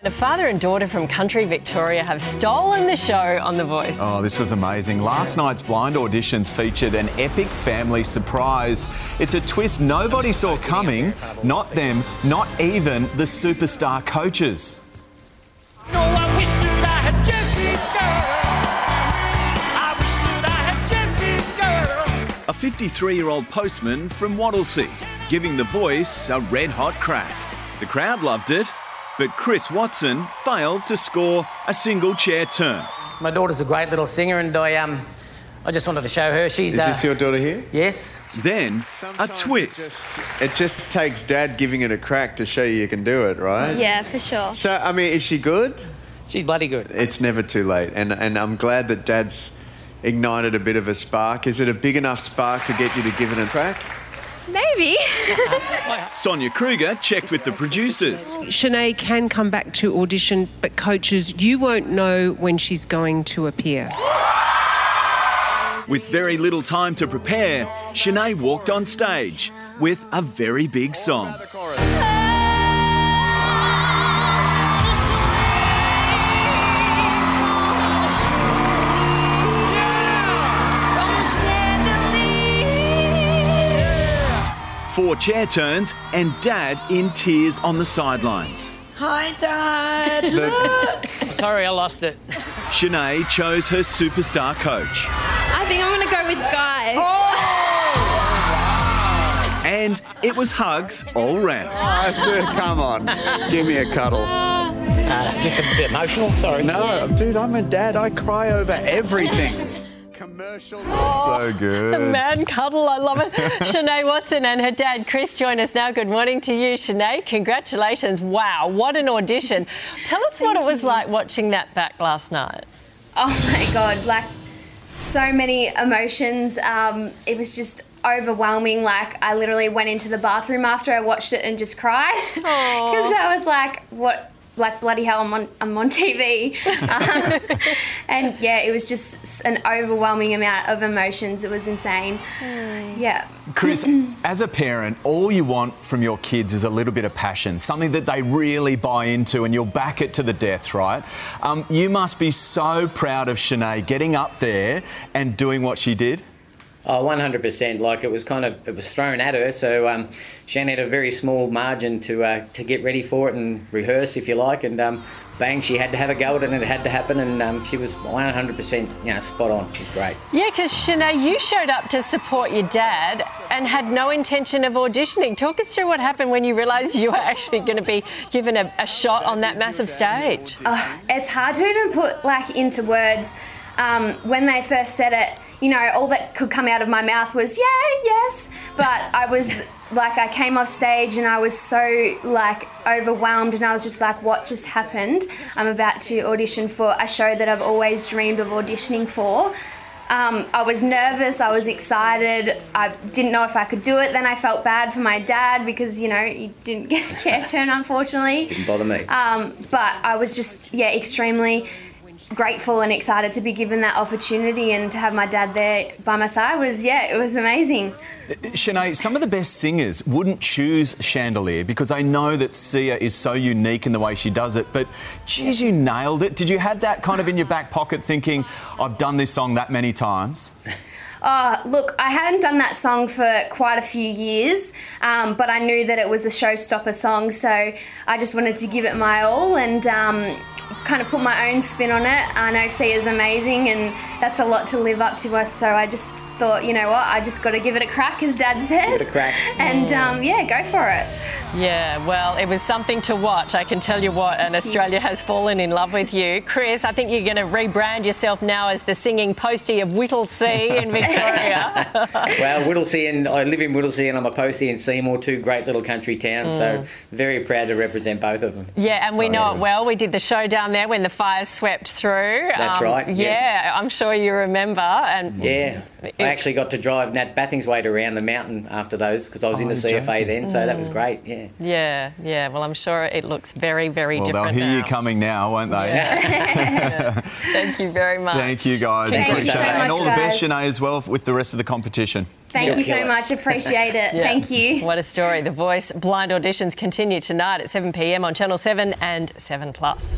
The father and daughter from country Victoria have stolen the show on The Voice. Oh, this was amazing. Last night's blind auditions featured an epic family surprise. It's a twist nobody saw coming, not them, not even the superstar coaches. No, I wish that I had Jesse's girl. I wish that I had Jesse's girl. A 53 year old postman from Whittlesea, giving the voice a red hot crack. The crowd loved it, but Chris Watson failed to score a single chair turn. My daughter's a great little singer, and I um, I just wanted to show her she's. Is uh, this your daughter here? Yes. Then, a twist. It just takes dad giving it a crack to show you you can do it, right? Yeah, for sure. So, I mean, is she good? She's bloody good. It's never too late, and, and I'm glad that dad's ignited a bit of a spark. Is it a big enough spark to get you to give it a crack? Maybe. Sonia Kruger checked with the producers. Shanae can come back to audition, but coaches, you won't know when she's going to appear. With very little time to prepare, Shanae walked on stage with a very big song. Chair turns and dad in tears on the sidelines. Hi, Dad. Look. Sorry, I lost it. Shanae chose her superstar coach. I think I'm going to go with Guy. Oh! And it was hugs all round. Oh, dude, come on. Give me a cuddle. Uh, just a bit emotional. Sorry. No, dude, I'm a dad. I cry over everything. Commercial. So good. The man cuddle, I love it. Shanae Watson and her dad Chris join us now. Good morning to you, Shanae. Congratulations. Wow, what an audition. Tell us what it was like watching that back last night. Oh my God, like so many emotions. Um, it was just overwhelming. Like, I literally went into the bathroom after I watched it and just cried. Because I was like, what? Like bloody hell, I'm on, I'm on TV, um, and yeah, it was just an overwhelming amount of emotions. It was insane. Yeah, Chris, as a parent, all you want from your kids is a little bit of passion, something that they really buy into, and you'll back it to the death, right? Um, you must be so proud of Shanae getting up there and doing what she did. Oh, 100%. Like it was kind of, it was thrown at her. So um, Shan had a very small margin to uh, to get ready for it and rehearse, if you like. And um, bang, she had to have a go at it and it had to happen. And um, she was 100%, you know, spot on. It was great. Yeah, because Shanae, you showed up to support your dad and had no intention of auditioning. Talk us through what happened when you realised you were actually going to be given a, a shot on that massive stage. it's hard to even put like into words. Um, when they first said it, you know, all that could come out of my mouth was yeah, yes. But I was like, I came off stage and I was so like overwhelmed, and I was just like, what just happened? I'm about to audition for a show that I've always dreamed of auditioning for. Um, I was nervous, I was excited, I didn't know if I could do it. Then I felt bad for my dad because, you know, he didn't get a chair turn, unfortunately. Didn't bother me. Um, but I was just, yeah, extremely grateful and excited to be given that opportunity and to have my dad there by my side was, yeah, it was amazing. Shanae, some of the best singers wouldn't choose Chandelier because they know that Sia is so unique in the way she does it. But geez, you nailed it. Did you have that kind of in your back pocket thinking, I've done this song that many times? Oh, look, I hadn't done that song for quite a few years, um, but I knew that it was a showstopper song, so I just wanted to give it my all and um, kind of put my own spin on it. I know Sia is amazing, and that's a lot to live up to us, so I just thought, you know what, I just got to give it a crack, as Dad says. it a crack. And um, yeah, go for it. Yeah, well, it was something to watch. I can tell you what, and Australia has fallen in love with you. Chris, I think you're going to rebrand yourself now as the singing postie of Whittlesea in Victoria. well, Whittlesea and I live in Whittlesea and I'm a postie in Seymour, two great little country towns. So very proud to represent both of them. yeah, and we So- know it well. We did the show down there when the fires swept through. Um, That's right, Yeah. yeah. I'm sure you remember. And Yeah, It- I actually got to drive Nat Bassingthwaighte around the mountain after those because I was in Oh, the you're CFA then, so that was great. Yeah. Yeah. Yeah, yeah. Well, I'm sure it looks very, very Well, they'll different hear you coming now, won't they? Thank you very much. Thank you, guys. Thank you Appreciate so it. And much, all the best, guys. Sinead, as well, with the rest of the competition. Thank you so Killer. much. Appreciate it. Yeah. Thank you. What a story. The Voice blind auditions continue tonight at 7 p.m. on Channel 7 and 7 Plus.